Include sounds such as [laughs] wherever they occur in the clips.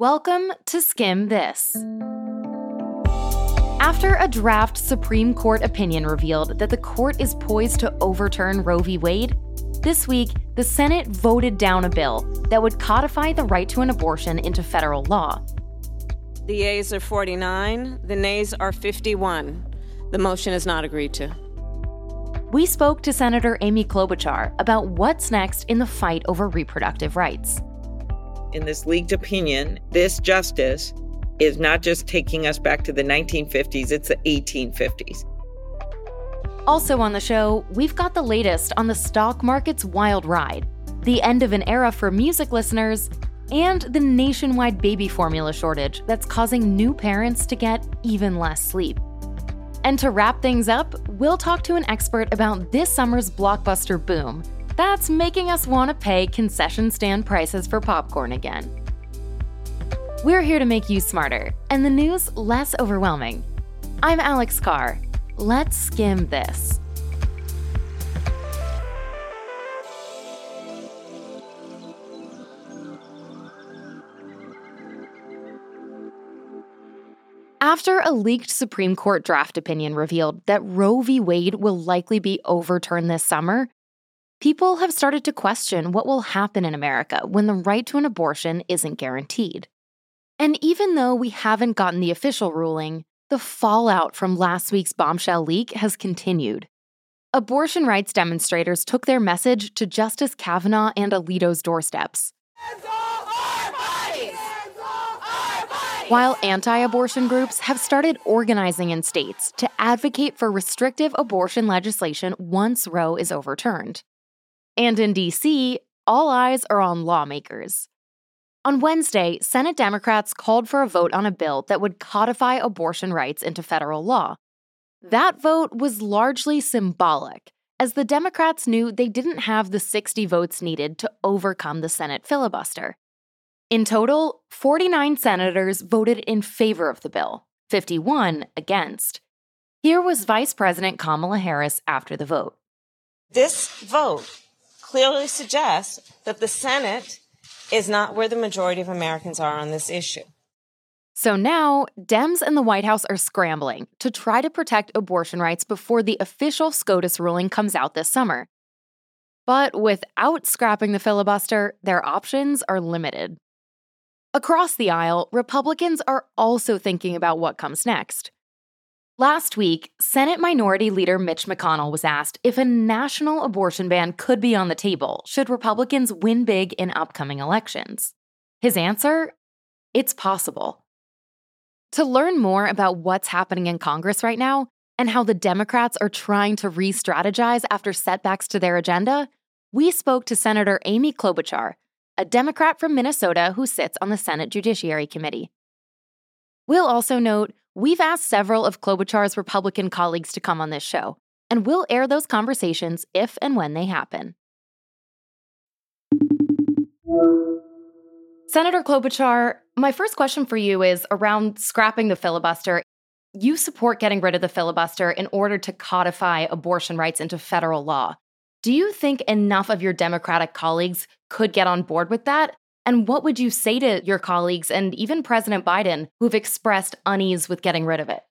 Welcome to Skimm This. After a draft Supreme Court opinion revealed that the court is poised to overturn Roe v. Wade, this week the Senate voted down a bill that would codify the right to an abortion into federal law. The yeas are 49, the nays are 51. The motion is not agreed to. We spoke to Senator Amy Klobuchar about what's next in the fight over reproductive rights in this leaked opinion, this justice is not just taking us back to the 1950s, it's the 1850s. Also on the show, we've got the latest on the stock market's wild ride, the end of an era for music listeners, and the nationwide baby formula shortage that's causing new parents to get even less sleep. And to wrap things up, we'll talk to an expert about this summer's blockbuster boom that's making us want to pay concession stand prices for popcorn again. We're here to make you smarter and the news less overwhelming. I'm Alex Carr. Let's skim this. After a leaked Supreme Court draft opinion revealed that Roe v. Wade will likely be overturned this summer, people have started to question what will happen in America when the right to an abortion isn't guaranteed. And even though we haven't gotten the official ruling, the fallout from last week's bombshell leak has continued. Abortion rights demonstrators took their message to Justice Kavanaugh and Alito's doorsteps. While anti abortion groups have started organizing in states to advocate for restrictive abortion legislation once Roe is overturned. And in D.C., all eyes are on lawmakers. On Wednesday, Senate Democrats called for a vote on a bill that would codify abortion rights into federal law. That vote was largely symbolic, as the Democrats knew they didn't have the 60 votes needed to overcome the Senate filibuster. In total, 49 senators voted in favor of the bill, 51 against. Here was Vice President Kamala Harris after the vote. This vote clearly suggests that the Senate is not where the majority of Americans are on this issue. So now, Dems and the White House are scrambling to try to protect abortion rights before the official SCOTUS ruling comes out this summer. But without scrapping the filibuster, their options are limited. Across the aisle, Republicans are also thinking about what comes next. Last week, Senate Minority Leader Mitch McConnell was asked if a national abortion ban could be on the table should Republicans win big in upcoming elections. His answer? It's possible. To learn more about what's happening in Congress right now and how the Democrats are trying to re strategize after setbacks to their agenda, we spoke to Senator Amy Klobuchar, a Democrat from Minnesota who sits on the Senate Judiciary Committee. We'll also note We've asked several of Klobuchar's Republican colleagues to come on this show, and we'll air those conversations if and when they happen. Senator Klobuchar, my first question for you is around scrapping the filibuster. You support getting rid of the filibuster in order to codify abortion rights into federal law. Do you think enough of your Democratic colleagues could get on board with that? And what would you say to your colleagues and even President Biden who've expressed unease with getting rid of it?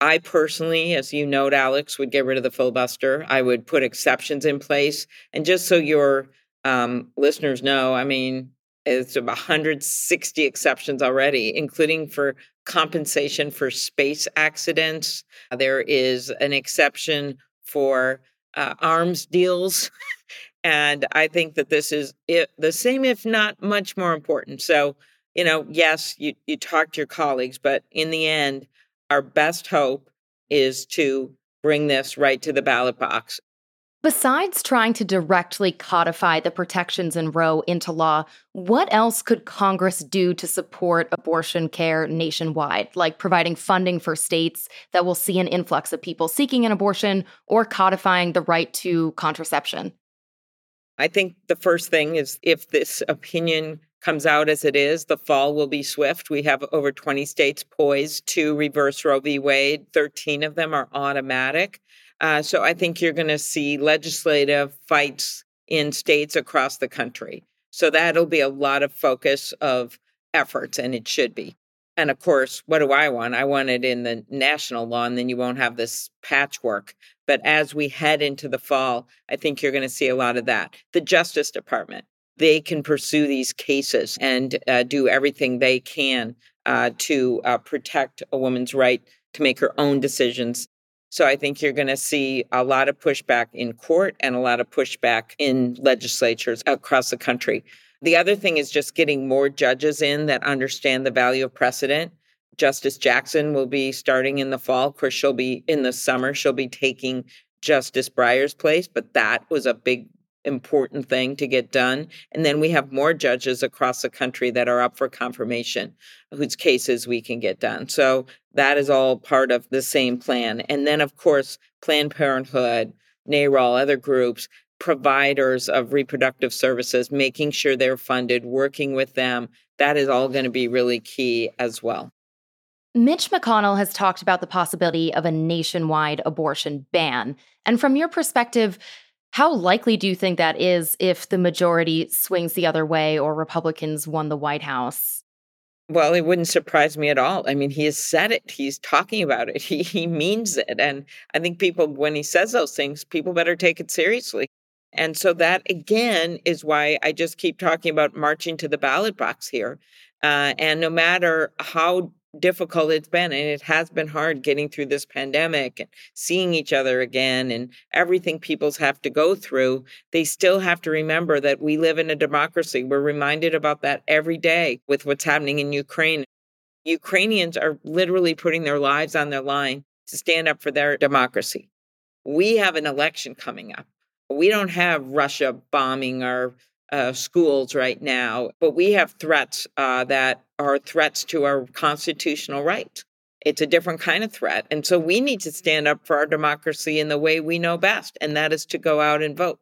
I personally, as you note, Alex, would get rid of the filibuster. I would put exceptions in place. And just so your um, listeners know, I mean, it's about 160 exceptions already, including for compensation for space accidents. There is an exception for uh, arms deals. [laughs] And I think that this is it, the same, if not much more important. So, you know, yes, you, you talk to your colleagues, but in the end, our best hope is to bring this right to the ballot box. Besides trying to directly codify the protections in Roe into law, what else could Congress do to support abortion care nationwide, like providing funding for states that will see an influx of people seeking an abortion or codifying the right to contraception? I think the first thing is if this opinion comes out as it is, the fall will be swift. We have over 20 states poised to reverse Roe v. Wade, 13 of them are automatic. Uh, so I think you're going to see legislative fights in states across the country. So that'll be a lot of focus of efforts, and it should be. And of course, what do I want? I want it in the national law, and then you won't have this patchwork. But as we head into the fall, I think you're going to see a lot of that. The Justice Department, they can pursue these cases and uh, do everything they can uh, to uh, protect a woman's right to make her own decisions. So I think you're going to see a lot of pushback in court and a lot of pushback in legislatures across the country. The other thing is just getting more judges in that understand the value of precedent. Justice Jackson will be starting in the fall. Of course, she'll be in the summer. She'll be taking Justice Breyer's place, but that was a big, important thing to get done. And then we have more judges across the country that are up for confirmation, whose cases we can get done. So that is all part of the same plan. And then, of course, Planned Parenthood, NARAL, other groups, providers of reproductive services, making sure they're funded, working with them. That is all going to be really key as well. Mitch McConnell has talked about the possibility of a nationwide abortion ban. And from your perspective, how likely do you think that is if the majority swings the other way or Republicans won the White House? Well, it wouldn't surprise me at all. I mean, he has said it. He's talking about it. [laughs] He he means it. And I think people when he says those things, people better take it seriously. And so that again is why I just keep talking about marching to the ballot box here. Uh, and no matter how difficult it's been, and it has been hard getting through this pandemic and seeing each other again and everything people's have to go through, they still have to remember that we live in a democracy. We're reminded about that every day with what's happening in Ukraine. Ukrainians are literally putting their lives on their line to stand up for their democracy. We have an election coming up we don't have Russia bombing our uh, schools right now, but we have threats uh, that are threats to our constitutional rights. It's a different kind of threat. And so we need to stand up for our democracy in the way we know best, and that is to go out and vote.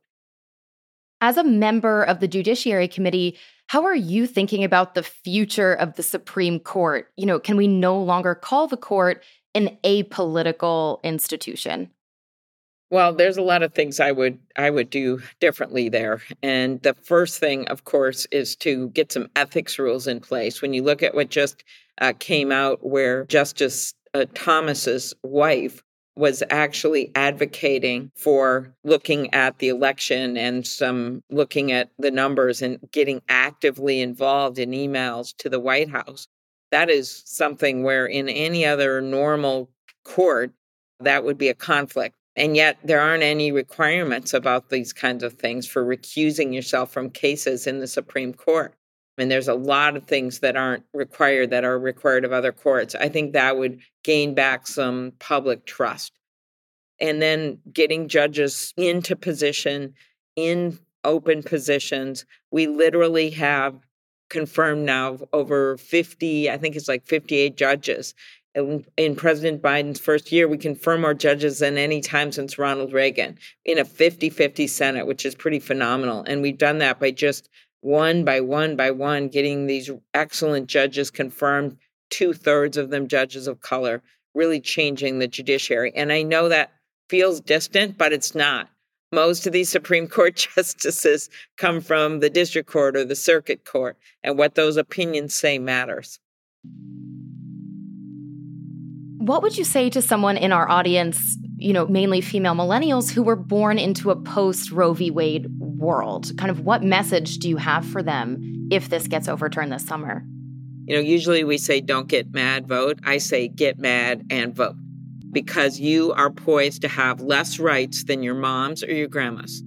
As a member of the Judiciary Committee, how are you thinking about the future of the Supreme Court? You know, can we no longer call the court an apolitical institution? Well, there's a lot of things I would I would do differently there. And the first thing, of course, is to get some ethics rules in place. When you look at what just uh, came out, where Justice uh, Thomas's wife was actually advocating for looking at the election and some looking at the numbers and getting actively involved in emails to the White House. That is something where in any other normal court, that would be a conflict. And yet, there aren't any requirements about these kinds of things for recusing yourself from cases in the Supreme Court. I mean, there's a lot of things that aren't required that are required of other courts. I think that would gain back some public trust. And then getting judges into position in open positions. We literally have confirmed now over 50, I think it's like 58 judges in President Biden's first year, we confirm more judges than any time since Ronald Reagan in a 50 50 Senate, which is pretty phenomenal. And we've done that by just one by one by one getting these excellent judges confirmed, two thirds of them judges of color, really changing the judiciary. And I know that feels distant, but it's not. Most of these Supreme [laughs] Court justices come from the district court or the circuit court, and what those opinions say matters. What would you say to someone in our audience, you know, mainly female millennials who were born into a post Roe v. Wade world? Kind of what message do you have for them if this gets overturned this summer? You know, usually we say don't get mad, vote. I say get mad and vote because you are poised to have less rights than your moms or your grandmas.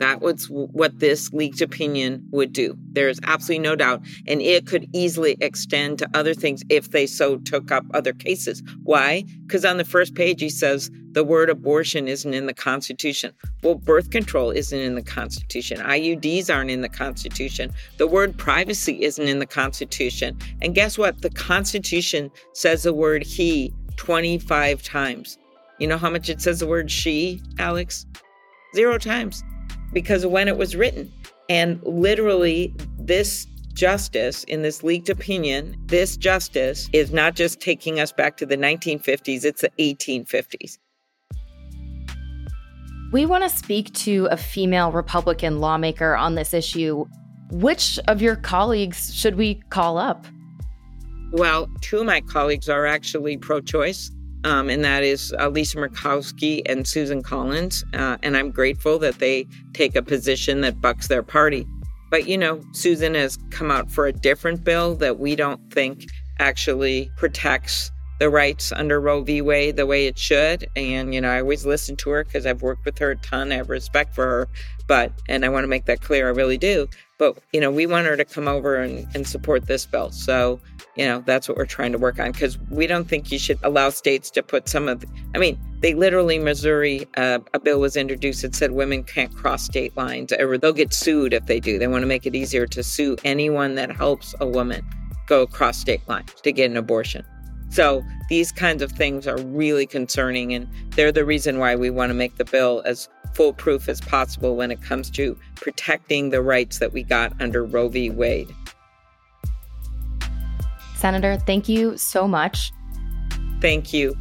That was what this leaked opinion would do. There is absolutely no doubt. And it could easily extend to other things if they so took up other cases. Why? Because on the first page, he says the word abortion isn't in the Constitution. Well, birth control isn't in the Constitution. IUDs aren't in the Constitution. The word privacy isn't in the Constitution. And guess what? The Constitution says the word he 25 times. You know how much it says the word she, Alex? Zero times because of when it was written. And literally, this justice in this leaked opinion, this justice is not just taking us back to the 1950s, it's the 1850s. We want to speak to a female Republican lawmaker on this issue. Which of your colleagues should we call up? Well, two of my colleagues are actually pro choice, um, and that is uh, Lisa Murkowski and Susan Collins. Uh, and I'm grateful that they take a position that bucks their party. But, you know, Susan has come out for a different bill that we don't think actually protects the rights under Roe v. Wade the way it should. And, you know, I always listen to her because I've worked with her a ton. I have respect for her. But, and I want to make that clear, I really do. But, you know, we want her to come over and, and support this bill. So, you know, that's what we're trying to work on because we don't think you should allow states to put some of, the, I mean, they literally, Missouri, uh, a bill was introduced that said women can't cross state lines or they'll get sued if they do. They want to make it easier to sue anyone that helps a woman go across state lines to get an abortion. So these kinds of things are really concerning, and they're the reason why we want to make the bill as foolproof as possible when it comes to protecting the rights that we got under Roe v. Wade. Senator, thank you so much. Thank you.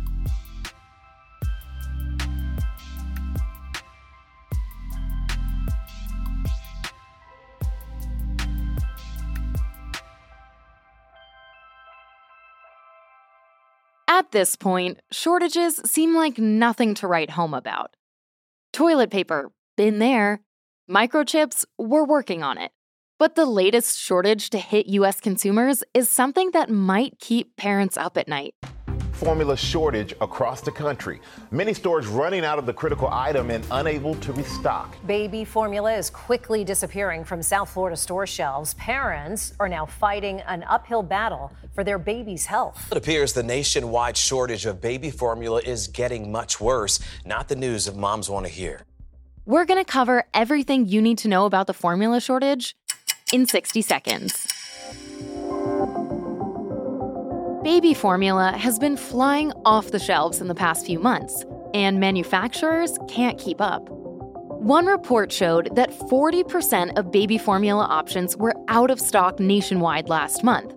At this point, shortages seem like nothing to write home about. Toilet paper, been there. Microchips, we're working on it. But the latest shortage to hit US consumers is something that might keep parents up at night formula shortage across the country. Many stores running out of the critical item and unable to restock. Baby formula is quickly disappearing from South Florida store shelves. Parents are now fighting an uphill battle for their baby's health. It appears the nationwide shortage of baby formula is getting much worse. Not the news of moms want to hear. We're going to cover everything you need to know about the formula shortage in 60 seconds. Baby formula has been flying off the shelves in the past few months, and manufacturers can't keep up. One report showed that 40% of baby formula options were out of stock nationwide last month.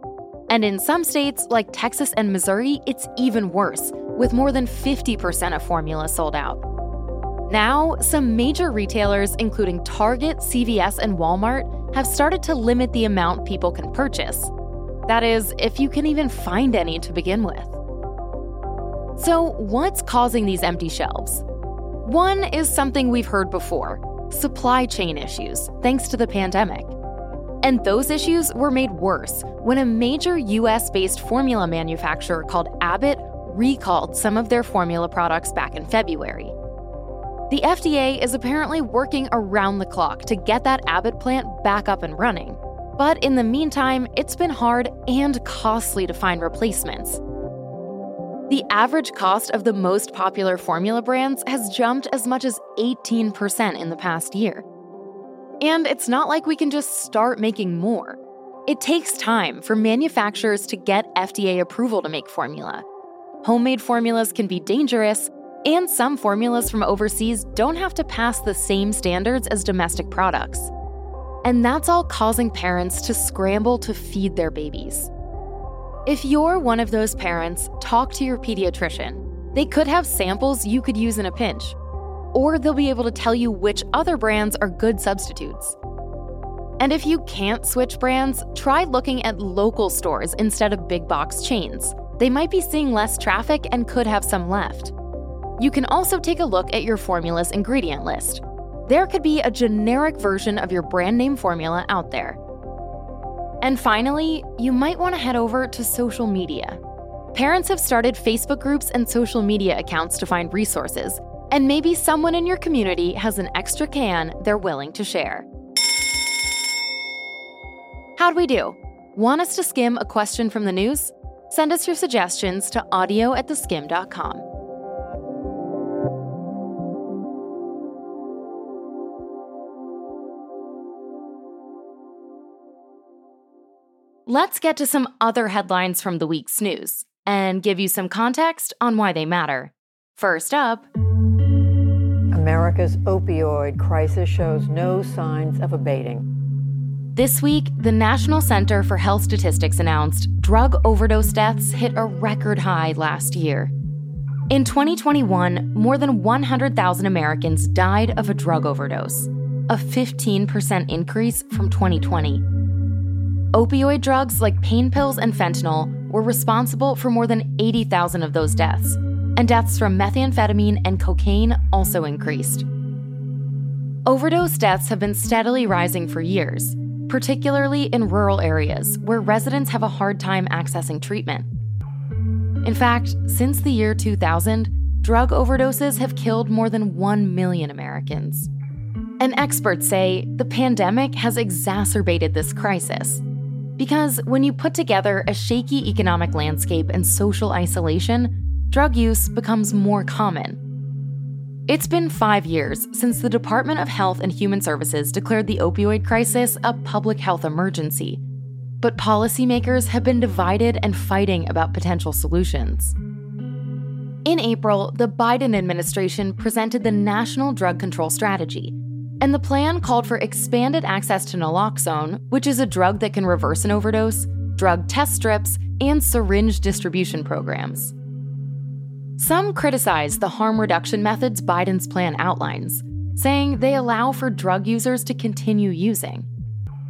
And in some states, like Texas and Missouri, it's even worse, with more than 50% of formula sold out. Now, some major retailers, including Target, CVS, and Walmart, have started to limit the amount people can purchase. That is, if you can even find any to begin with. So, what's causing these empty shelves? One is something we've heard before supply chain issues, thanks to the pandemic. And those issues were made worse when a major US based formula manufacturer called Abbott recalled some of their formula products back in February. The FDA is apparently working around the clock to get that Abbott plant back up and running. But in the meantime, it's been hard and costly to find replacements. The average cost of the most popular formula brands has jumped as much as 18% in the past year. And it's not like we can just start making more. It takes time for manufacturers to get FDA approval to make formula. Homemade formulas can be dangerous, and some formulas from overseas don't have to pass the same standards as domestic products. And that's all causing parents to scramble to feed their babies. If you're one of those parents, talk to your pediatrician. They could have samples you could use in a pinch, or they'll be able to tell you which other brands are good substitutes. And if you can't switch brands, try looking at local stores instead of big box chains. They might be seeing less traffic and could have some left. You can also take a look at your formula's ingredient list there could be a generic version of your brand name formula out there. And finally, you might want to head over to social media. Parents have started Facebook groups and social media accounts to find resources, and maybe someone in your community has an extra can they're willing to share. How'd we do? Want us to skim a question from the news? Send us your suggestions to audio at theskimm.com. Let's get to some other headlines from the week's news and give you some context on why they matter. First up, America's opioid crisis shows no signs of abating. This week, the National Center for Health Statistics announced drug overdose deaths hit a record high last year. In 2021, more than 100,000 Americans died of a drug overdose. a 15% increase from 2020. Opioid drugs like pain pills and fentanyl were responsible for more than 80,000 of those deaths, and deaths from methamphetamine and cocaine also increased. Overdose deaths have been steadily rising for years, particularly in rural areas where residents have a hard time accessing treatment. In fact, since the year 2000, drug overdoses have killed more than 1 million Americans. And experts say the pandemic has exacerbated this crisis. Because when you put together a shaky economic landscape and social isolation, drug use becomes more common. It's been five years since the Department of Health and Human Services declared the opioid crisis a public health emergency. But policymakers have been divided and fighting about potential solutions. In April, the Biden administration presented the National Drug Control Strategy, and the plan called for expanded access to naloxone, which is a drug that can reverse an overdose, drug test strips, and syringe distribution programs. Some criticize the harm reduction methods Biden's plan outlines, saying they allow for drug users to continue using,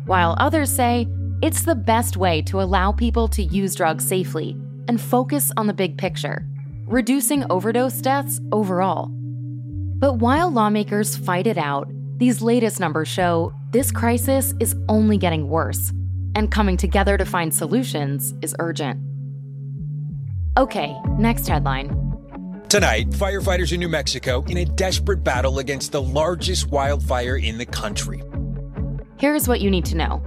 while others say it's the best way to allow people to use drugs safely and focus on the big picture, reducing overdose deaths overall. But while lawmakers fight it out, these latest numbers show this crisis is only getting worse, and coming together to find solutions is urgent. Okay, next headline. Tonight, firefighters in New Mexico in a desperate battle against the largest wildfire in the country. Here's what you need to know.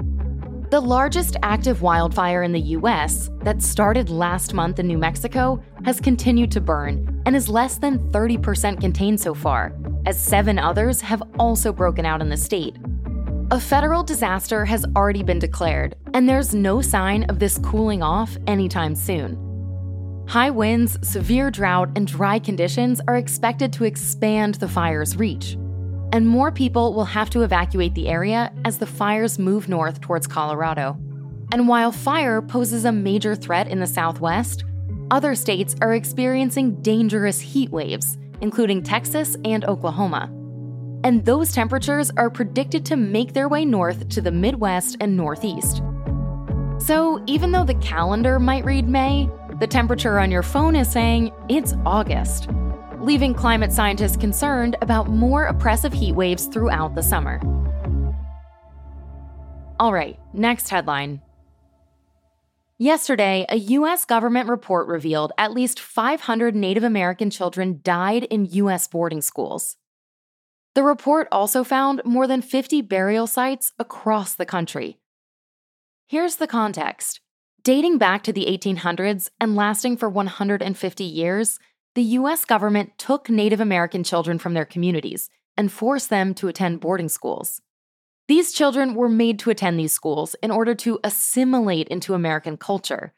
The largest active wildfire in the US, that started last month in New Mexico, has continued to burn and is less than 30% contained so far, as seven others have also broken out in the state. A federal disaster has already been declared, and there's no sign of this cooling off anytime soon. High winds, severe drought, and dry conditions are expected to expand the fire's reach. And more people will have to evacuate the area as the fires move north towards Colorado. And while fire poses a major threat in the Southwest, other states are experiencing dangerous heat waves, including Texas and Oklahoma. And those temperatures are predicted to make their way north to the Midwest and Northeast. So, even though the calendar might read May, the temperature on your phone is saying it's August, leaving climate scientists concerned about more oppressive heat waves throughout the summer. All right, next headline. Yesterday, a U.S. government report revealed at least 500 Native American children died in U.S. boarding schools. The report also found more than 50 burial sites across the country. Here's the context Dating back to the 1800s and lasting for 150 years, the US government took Native American children from their communities and forced them to attend boarding schools. These children were made to attend these schools in order to assimilate into American culture.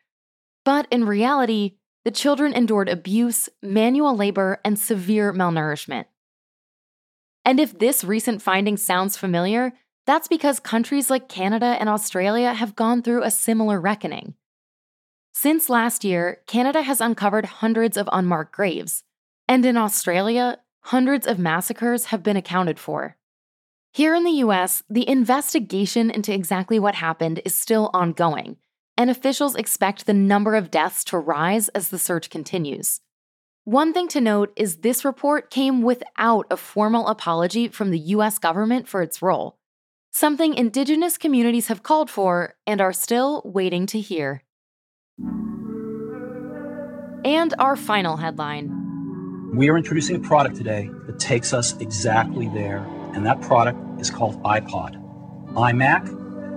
But in reality, the children endured abuse, manual labor, and severe malnourishment. And if this recent finding sounds familiar, that's because countries like Canada and Australia have gone through a similar reckoning. Since last year, Canada has uncovered hundreds of unmarked graves, and in Australia, hundreds of massacres have been accounted for. Here in the US, the investigation into exactly what happened is still ongoing, and officials expect the number of deaths to rise as the search continues. One thing to note is this report came without a formal apology from the US government for its role something Indigenous communities have called for and are still waiting to hear. And our final headline We are introducing a product today that takes us exactly there, and that product is called iPod. iMac,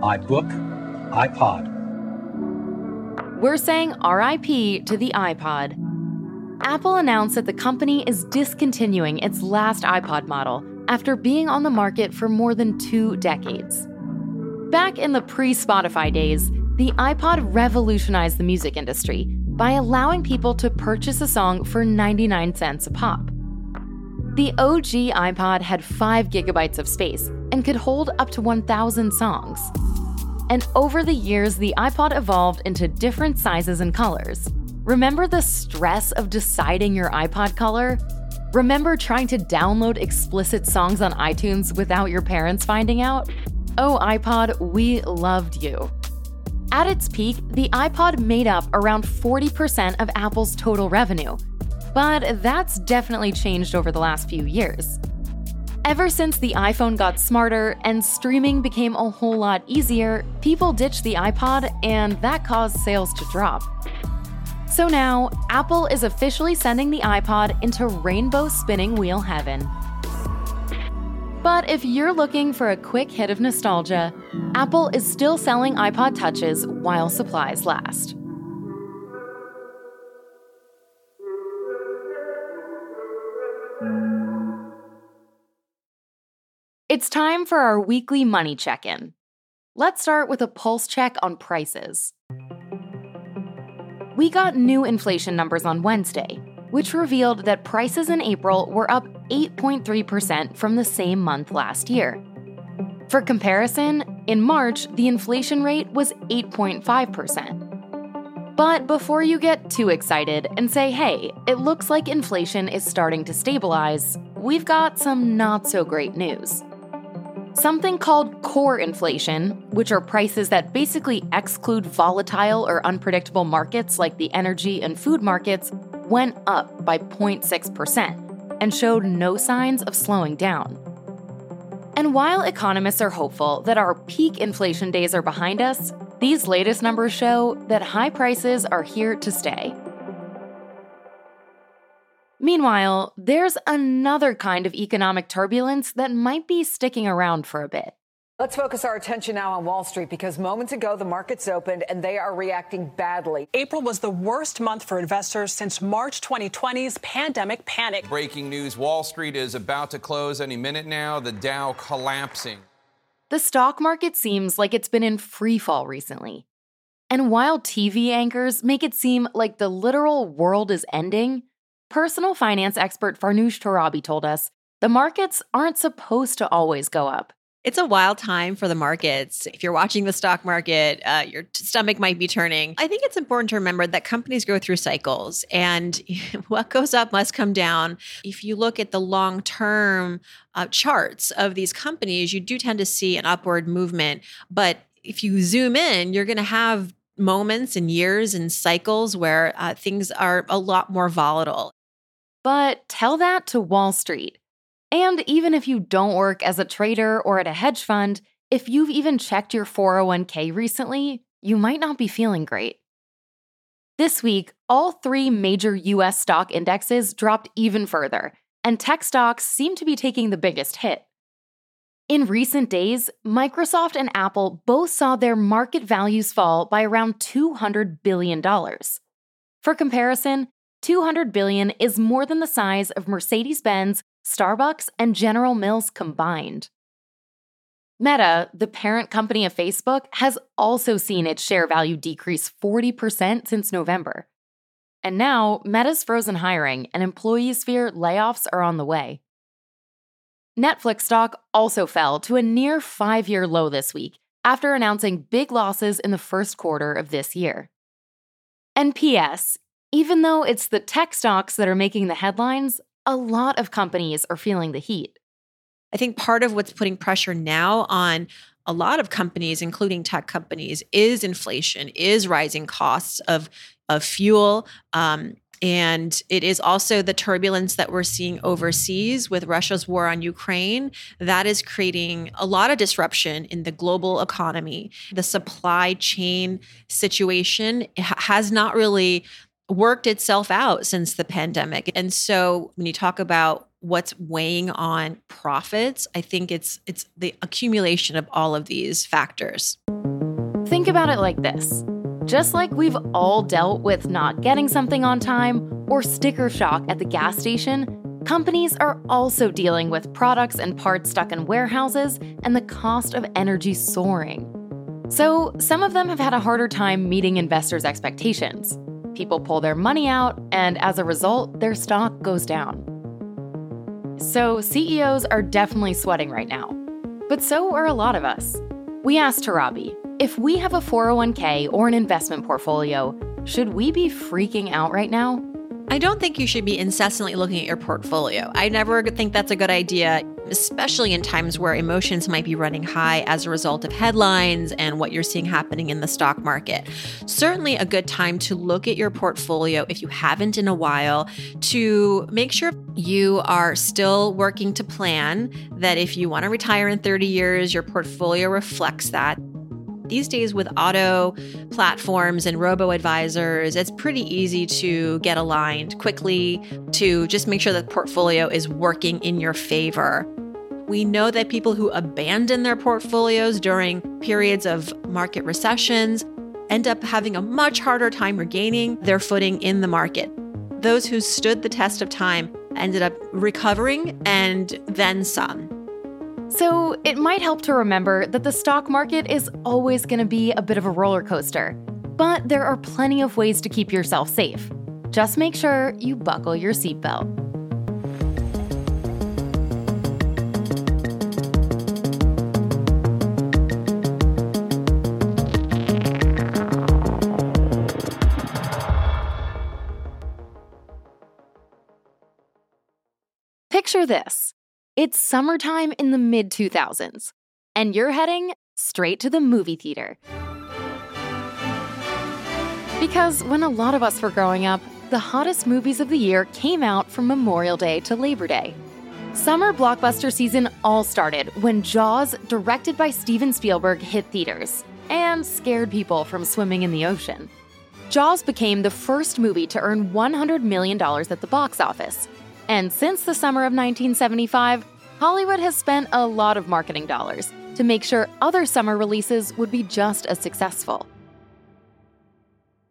iBook, iPod. We're saying RIP to the iPod. Apple announced that the company is discontinuing its last iPod model after being on the market for more than two decades. Back in the pre Spotify days, the iPod revolutionized the music industry by allowing people to purchase a song for 99 cents a pop. The OG iPod had 5 gigabytes of space and could hold up to 1,000 songs. And over the years, the iPod evolved into different sizes and colors. Remember the stress of deciding your iPod color? Remember trying to download explicit songs on iTunes without your parents finding out? Oh, iPod, we loved you. At its peak, the iPod made up around 40% of Apple's total revenue. But that's definitely changed over the last few years. Ever since the iPhone got smarter and streaming became a whole lot easier, people ditched the iPod, and that caused sales to drop. So now, Apple is officially sending the iPod into rainbow spinning wheel heaven. But if you're looking for a quick hit of nostalgia, Apple is still selling iPod Touches while supplies last. It's time for our weekly money check in. Let's start with a pulse check on prices. We got new inflation numbers on Wednesday, which revealed that prices in April were up 8.3% from the same month last year. For comparison, in March, the inflation rate was 8.5%. But before you get too excited and say, hey, it looks like inflation is starting to stabilize, we've got some not so great news. Something called core inflation, which are prices that basically exclude volatile or unpredictable markets like the energy and food markets, went up by 0.6% and showed no signs of slowing down. And while economists are hopeful that our peak inflation days are behind us, these latest numbers show that high prices are here to stay. Meanwhile, there's another kind of economic turbulence that might be sticking around for a bit. Let's focus our attention now on Wall Street because moments ago the markets opened and they are reacting badly. April was the worst month for investors since March 2020's pandemic panic. Breaking news Wall Street is about to close any minute now, the Dow collapsing. The stock market seems like it's been in free fall recently. And while TV anchors make it seem like the literal world is ending, Personal finance expert Farnoosh Torabi told us the markets aren't supposed to always go up. It's a wild time for the markets. If you're watching the stock market, uh, your stomach might be turning. I think it's important to remember that companies go through cycles and [laughs] what goes up must come down. If you look at the long term uh, charts of these companies, you do tend to see an upward movement. But if you zoom in, you're going to have moments and years and cycles where uh, things are a lot more volatile. But tell that to Wall Street. And even if you don't work as a trader or at a hedge fund, if you've even checked your 401k recently, you might not be feeling great. This week, all three major US stock indexes dropped even further, and tech stocks seem to be taking the biggest hit. In recent days, Microsoft and Apple both saw their market values fall by around $200 billion. For comparison, 200 billion is more than the size of Mercedes-Benz, Starbucks, and General Mills combined. Meta, the parent company of Facebook, has also seen its share value decrease 40% since November. And now, Meta's frozen hiring and employees fear layoffs are on the way. Netflix stock also fell to a near five year low this week after announcing big losses in the first quarter of this year. And P.S. Even though it's the tech stocks that are making the headlines, a lot of companies are feeling the heat. I think part of what's putting pressure now on a lot of companies, including tech companies, is inflation, is rising costs of, of fuel. Um, and it is also the turbulence that we're seeing overseas with Russia's war on Ukraine. That is creating a lot of disruption in the global economy. The supply chain situation has not really worked itself out since the pandemic. And so when you talk about what's weighing on profits, I think it's it's the accumulation of all of these factors. Think about it like this. Just like we've all dealt with not getting something on time or sticker shock at the gas station, companies are also dealing with products and parts stuck in warehouses and the cost of energy soaring. So, some of them have had a harder time meeting investors' expectations people pull their money out, and as a result, their stock goes down. So, CEOs are definitely sweating right now. But so are a lot of us. We asked Torabi if we have a 401k or an investment portfolio, should we be freaking out right now? I don't think you should be incessantly looking at your portfolio. I never think that's a good idea, especially in times where emotions might be running high as a result of headlines and what you're seeing happening in the stock market. Certainly, a good time to look at your portfolio if you haven't in a while to make sure you are still working to plan that if you want to retire in 30 years, your portfolio reflects that these days, with auto platforms and robo advisors, it's pretty easy to get aligned quickly to just make sure that the portfolio is working in your favor. We know that people who abandon their portfolios during periods of market recessions end up having a much harder time regaining their footing in the market. Those who stood the test of time ended up recovering and then some. So it might help to remember that the stock market is always going to be a bit of a roller coaster. But there are plenty of ways to keep yourself safe. Just make sure you buckle your seatbelt. Picture this it's summertime in the mid 2000s, and you're heading straight to the movie theater. Because when a lot of us were growing up, the hottest movies of the year came out from Memorial Day to Labor Day. Summer blockbuster season all started when Jaws, directed by Steven Spielberg, hit theaters and scared people from swimming in the ocean. Jaws became the first movie to earn $100 million at the box office, and since the summer of 1975, Hollywood has spent a lot of marketing dollars to make sure other summer releases would be just as successful.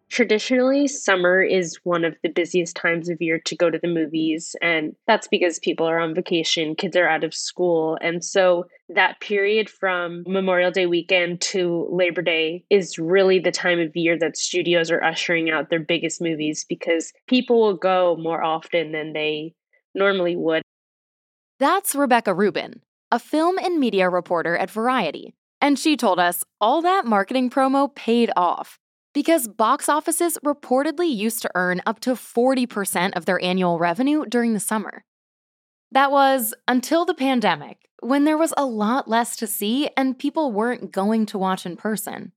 Traditionally, summer is one of the busiest times of year to go to the movies, and that's because people are on vacation, kids are out of school. And so that period from Memorial Day weekend to Labor Day is really the time of year that studios are ushering out their biggest movies because people will go more often than they normally would. That's Rebecca Rubin, a film and media reporter at Variety. And she told us all that marketing promo paid off because box offices reportedly used to earn up to 40% of their annual revenue during the summer. That was until the pandemic, when there was a lot less to see and people weren't going to watch in person.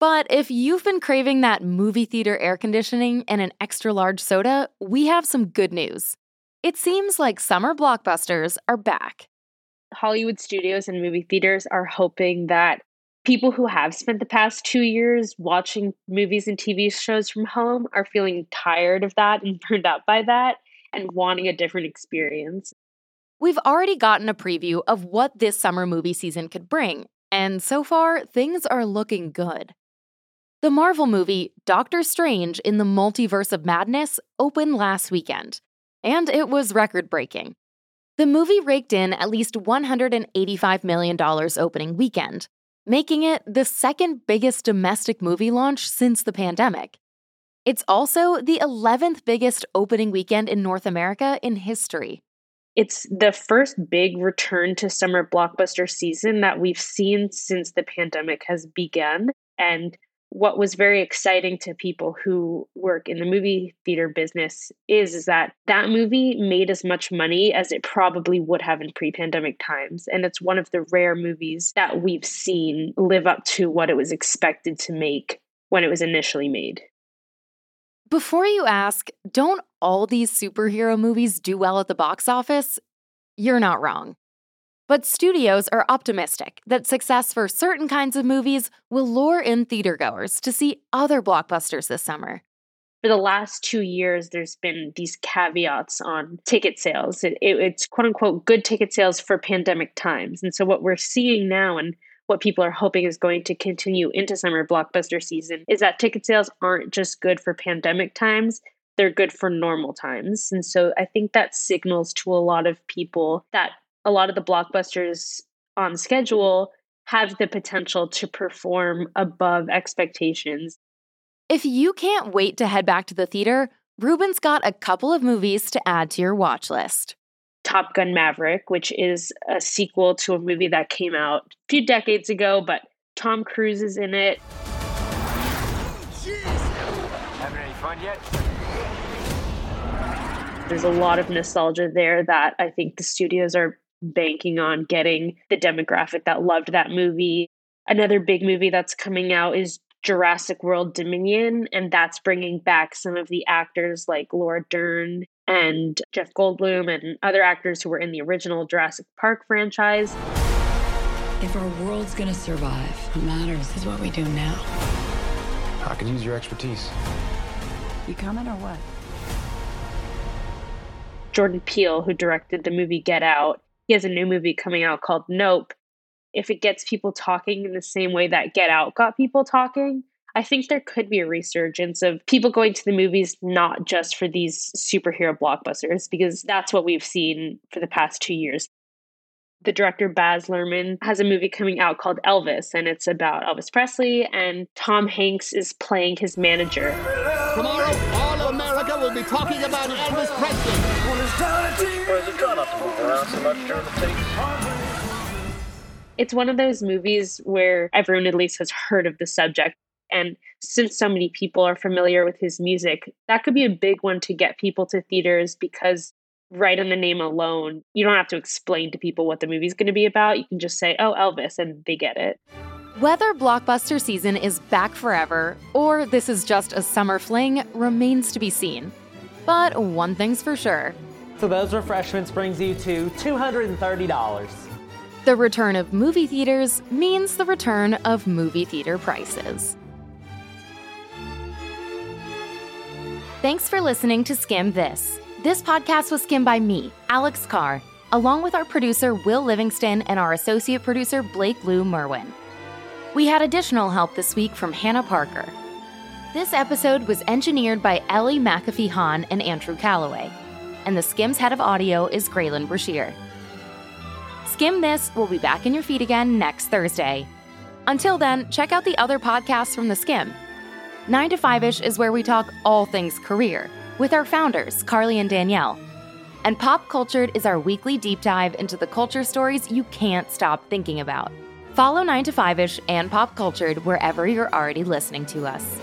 But if you've been craving that movie theater air conditioning and an extra large soda, we have some good news. It seems like summer blockbusters are back. Hollywood studios and movie theaters are hoping that people who have spent the past two years watching movies and TV shows from home are feeling tired of that and [laughs] burned out by that and wanting a different experience. We've already gotten a preview of what this summer movie season could bring, and so far, things are looking good. The Marvel movie Doctor Strange in the Multiverse of Madness opened last weekend, and it was record breaking. The movie raked in at least $185 million opening weekend, making it the second biggest domestic movie launch since the pandemic. It's also the 11th biggest opening weekend in North America in history. It's the first big return to summer blockbuster season that we've seen since the pandemic has begun. And what was very exciting to people who work in the movie theater business is, is that that movie made as much money as it probably would have in pre-pandemic times. And it's one of the rare movies that we've seen live up to what it was expected to make when it was initially made. Before you ask don't all these superhero movies do well at the box office? You're not wrong but studios are optimistic that success for certain kinds of movies will lure in theatergoers to see other blockbusters this summer. For the last two years, there's been these caveats on ticket sales. It, it, it's quote unquote good ticket sales for pandemic times. And so, what we're seeing now and what people are hoping is going to continue into summer blockbuster season is that ticket sales aren't just good for pandemic times, they're good for normal times. And so I think that signals to a lot of people that a lot of the blockbusters on schedule have the potential to perform above expectations. If you can't wait to head back to the theater, Rubin's got a couple of movies to add to your watch list. Top Gun Maverick, which is a sequel to a movie that came out a few decades ago, but Tom Cruise is in it. Having any fun yet? There's a lot of nostalgia there that I think the studios are banking on getting the demographic that loved that movie. Another big movie that's coming out is Jurassic World Dominion, and that's bringing back some of the actors like Laura Dern and Jeff Goldblum and other actors who were in the original Jurassic Park franchise. If our world's gonna survive, what matters is what we do now. I could use your expertise. You coming or what? Jordan Peele, who directed the movie Get Out, he has a new movie coming out called Nope. If it gets people talking in the same way that Get Out got people talking, I think there could be a resurgence of people going to the movies not just for these superhero blockbusters, because that's what we've seen for the past two years. The director Baz Luhrmann has a movie coming out called Elvis, and it's about Elvis Presley, and Tom Hanks is playing his manager. Tomorrow, all of America will be talking about Elvis Presley. Try not to move so much during the tape. It's one of those movies where everyone at least has heard of the subject. And since so many people are familiar with his music, that could be a big one to get people to theaters because right on the name alone, you don't have to explain to people what the movie's going to be about. You can just say, oh, Elvis, and they get it. Whether blockbuster season is back forever or this is just a summer fling remains to be seen. But one thing's for sure So those refreshments brings you to $230. the return of movie theaters means the return of movie theater prices. Thanks for listening to Skimm This. This podcast was skimmed by me, Alex Carr, along with our producer Will Livingston and our associate producer Blake Lou Merwin. We had additional help this week from Hannah Parker. This episode was engineered by Ellie McAfee Hahn and Andrew Calloway, and the Skimm's head of audio is Graylin Brashear. Skimm This will be back in your feed again next Thursday. Until then, check out the other podcasts from The Skimm. 9 to 5 ish is where we talk all things career with our founders, Carly and Danielle. And Pop Cultured is our weekly deep dive into the culture stories you can't stop thinking about. Follow 9 to 5 ish and Pop Cultured wherever you're already listening to us.